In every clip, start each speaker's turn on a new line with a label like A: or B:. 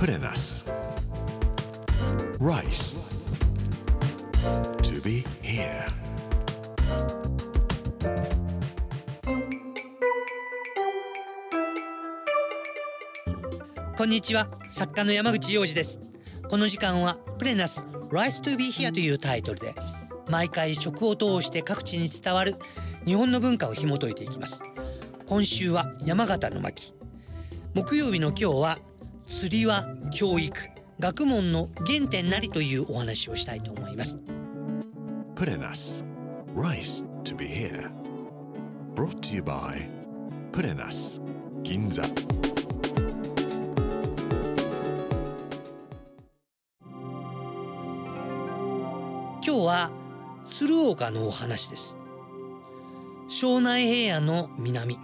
A: Put in us. Rice. To be here.
B: こんにちは作家の山口洋二ですこの時間はプレナス Rise to be here というタイトルで毎回食を通して各地に伝わる日本の文化を紐解いていきます今週は山形の巻木曜日の今日は釣りは教育学問の原点なりというお話をしたいと思います
A: us. Rice to be here. Brought to you by us. Ginza.
B: 今日は鶴岡のお話です庄内平野の南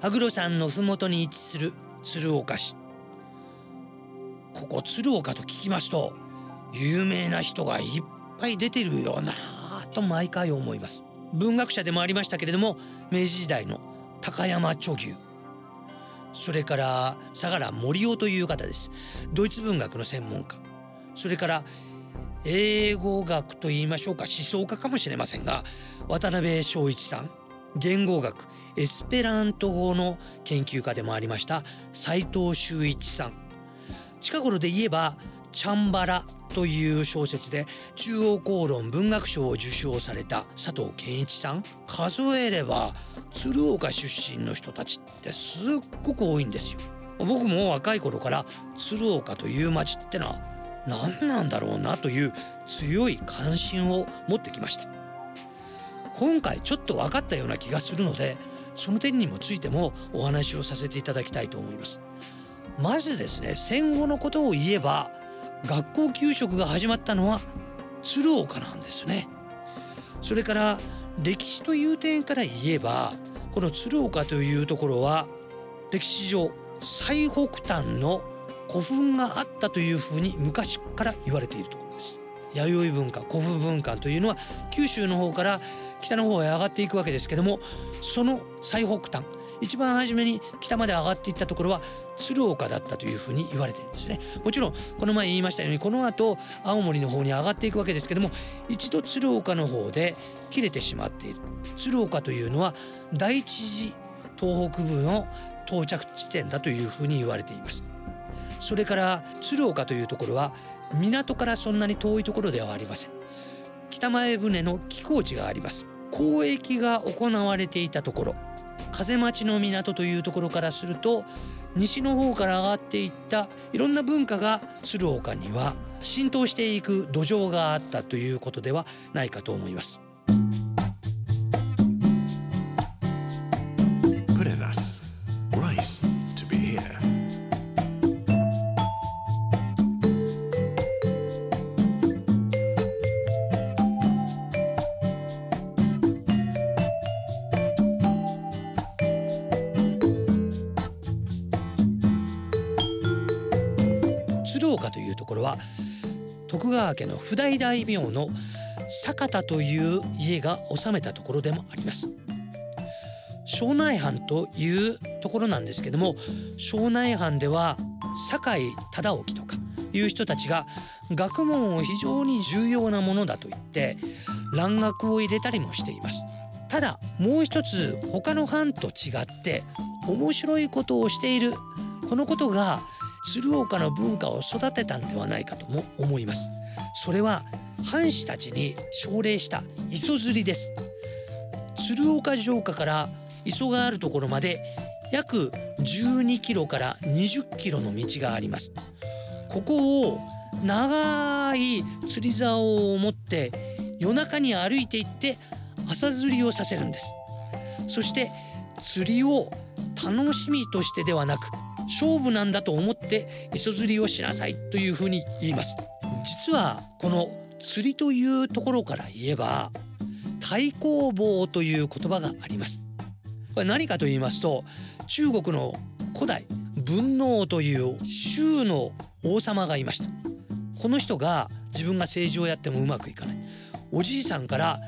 B: 羽黒山のふもとに位置する鶴岡市ここ鶴岡と聞きますと有名な人がいっぱい出てるよなぁと毎回思います。文学者でもありましたけれども明治時代の高山著牛。それから相良森夫という方です。ドイツ文学の専門家。それから英語学と言いましょうか思想家かもしれませんが渡辺正一さん。言語学エスペラント語の研究家でもありました斉藤修一さん。近頃で言えば「チャンバラ」という小説で中央公論文学賞を受賞された佐藤健一さん。数えれば鶴岡出身の人たちってすっごく多いんですよ。僕も若い頃から鶴岡という町ってのは何なんだろうなという強い関心を持ってきました。今回ちょっと分かったような気がするのでその点にもついてもお話をさせていただきたいと思います。まずですね戦後のことを言えば学校給食が始まったのは鶴岡なんですね。それから歴史という点から言えばこの鶴岡というところは歴史上最北端の古墳があったというふうに昔から言われているところです。弥生文化古墳文化というのは九州の方から北の方へ上がっていくわけですけどもその最北端一番初めに北まで上がっていったところは鶴岡だったというふうに言われているんですね。もちろんこの前言いましたようにこの後青森の方に上がっていくわけですけども一度鶴岡の方で切れてしまっている。鶴岡というのは第一次東北部の到着地点だというふうに言われています。それから鶴岡というところは港からそんなに遠いところではありません。北前船の寄港地があります。交易が行われていたところ。風町の港というところからすると西の方から上がっていったいろんな文化が鶴岡には浸透していく土壌があったということではないかと思います。ところは徳川家の譜代大名の坂田という家が治めたところでもあります。庄内藩というところなんですけども庄内藩では酒井忠興とかいう人たちが学問を非常に重要なものだと言って蘭学を入れたりもしています。ただもう一つ他の藩と違って面白いことをしているこのことが鶴岡の文化を育てたんではないかとも思います。それは藩士たちに奨励した磯釣りです。鶴岡城下から磯があるところまで約12キロから20キロの道があります。ここを長い釣り竿を持って夜中に歩いていって朝釣りをさせるんです。そして釣りを楽しみとしてではなく勝負なんだと思って磯釣りをしなさいというふうに言います。実はこの釣りというところから言えば対抗棒という言葉があります。これ何かと言いますと中国の古代文王という州の王様がいました。この人が自分が政治をやってもうまくいかない。おじいさんから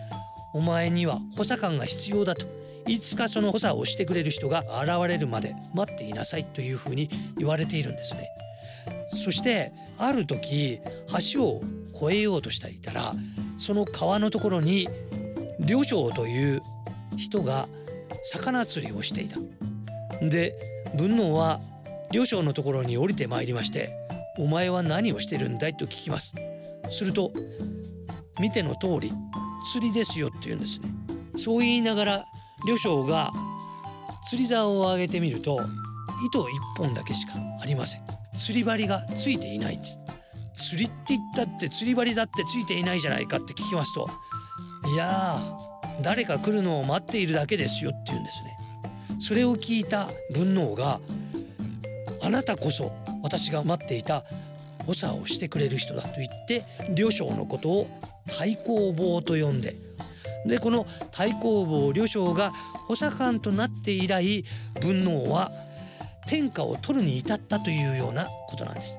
B: お前には補佐官が必要だと。いつかその補佐をしてくれる人が現れるまで待っていなさいというふうに言われているんですねそしてある時橋を越えようとしていたらその川のところに旅長という人が魚釣りをしていた。で文能は旅長のところに降りてまいりまして「お前は何をしてるんだい?」と聞きます。すると「見ての通り釣りですよ」って言うんですね。そう言いながら旅長が釣り竿を上げてみると糸一本だけしかありません。釣り針がついていないんです。釣りって言ったって釣り針だってついていないじゃないかって聞きますといや誰か来るのを待っているだけですよって言うんですねそれを聞いた文能があなたこそ私が待っていた補佐をしてくれる人だと言って両将のことを太公望と呼んででこの太公望両将が補佐官となって以来文能は天下を取るに至ったというようなことなんです。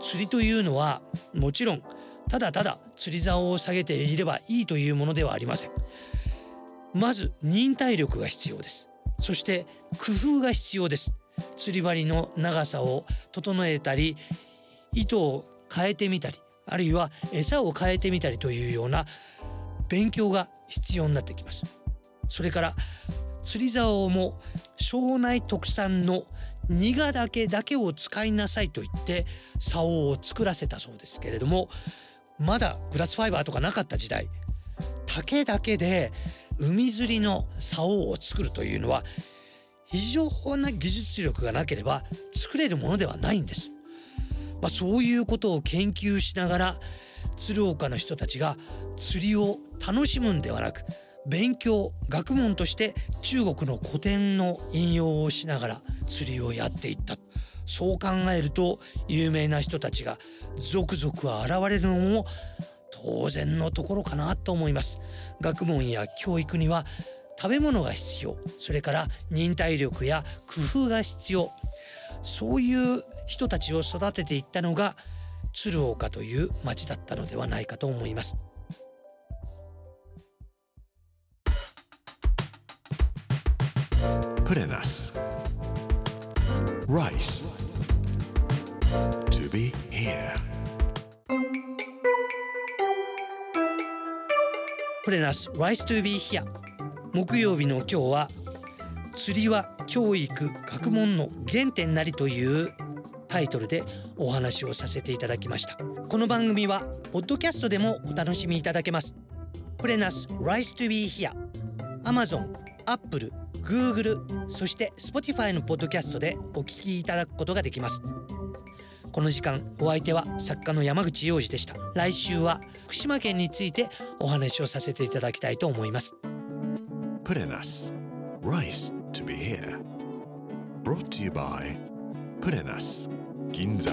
B: 釣りというのはもちろんただただ釣り竿を下げていればいいというものではありません。まず忍耐力が必要です。そして工夫が必要です。釣り針の長さを整えたり糸を変えてみたりあるいは餌を変えてみたりというような勉強が必要になってきますそれから釣り竿も庄内特産の苦竹だけを使いなさいと言って竿を作らせたそうですけれどもまだグラスファイバーとかなかった時代竹だけで海釣りの竿を作るというのは非常な技術力がなければ作れるものではないんです。まあ、そういうことを研究しながら鶴岡の人たちが釣りを楽しむんではなく勉強学問として中国の古典の引用をしながら釣りをやっていったそう考えると有名な人たちが続々現れるのも当然のところかなと思います。学問や教育には食べ物が必要。それから忍耐力や工夫が必要。そういう人たちを育てていったのが鶴岡という町だったのではないかと思います。
A: プレナス Rice. To be here.
B: プレナス Rice to be here. 木曜日の今日は釣りは教育学問の原点なりというタイトルでお話をさせていただきました。この番組はポッドキャストでもお楽しみいただけます。プレナス Rice to be here Amazon、Apple、Google そして Spotify のポッドキャストでお聞きいただくことができます。この時間お相手は作家の山口洋二でした。来週は福島県についてお話をさせていただきたいと思います。
A: プレナス Rice to be here Brought to you by プレナス銀座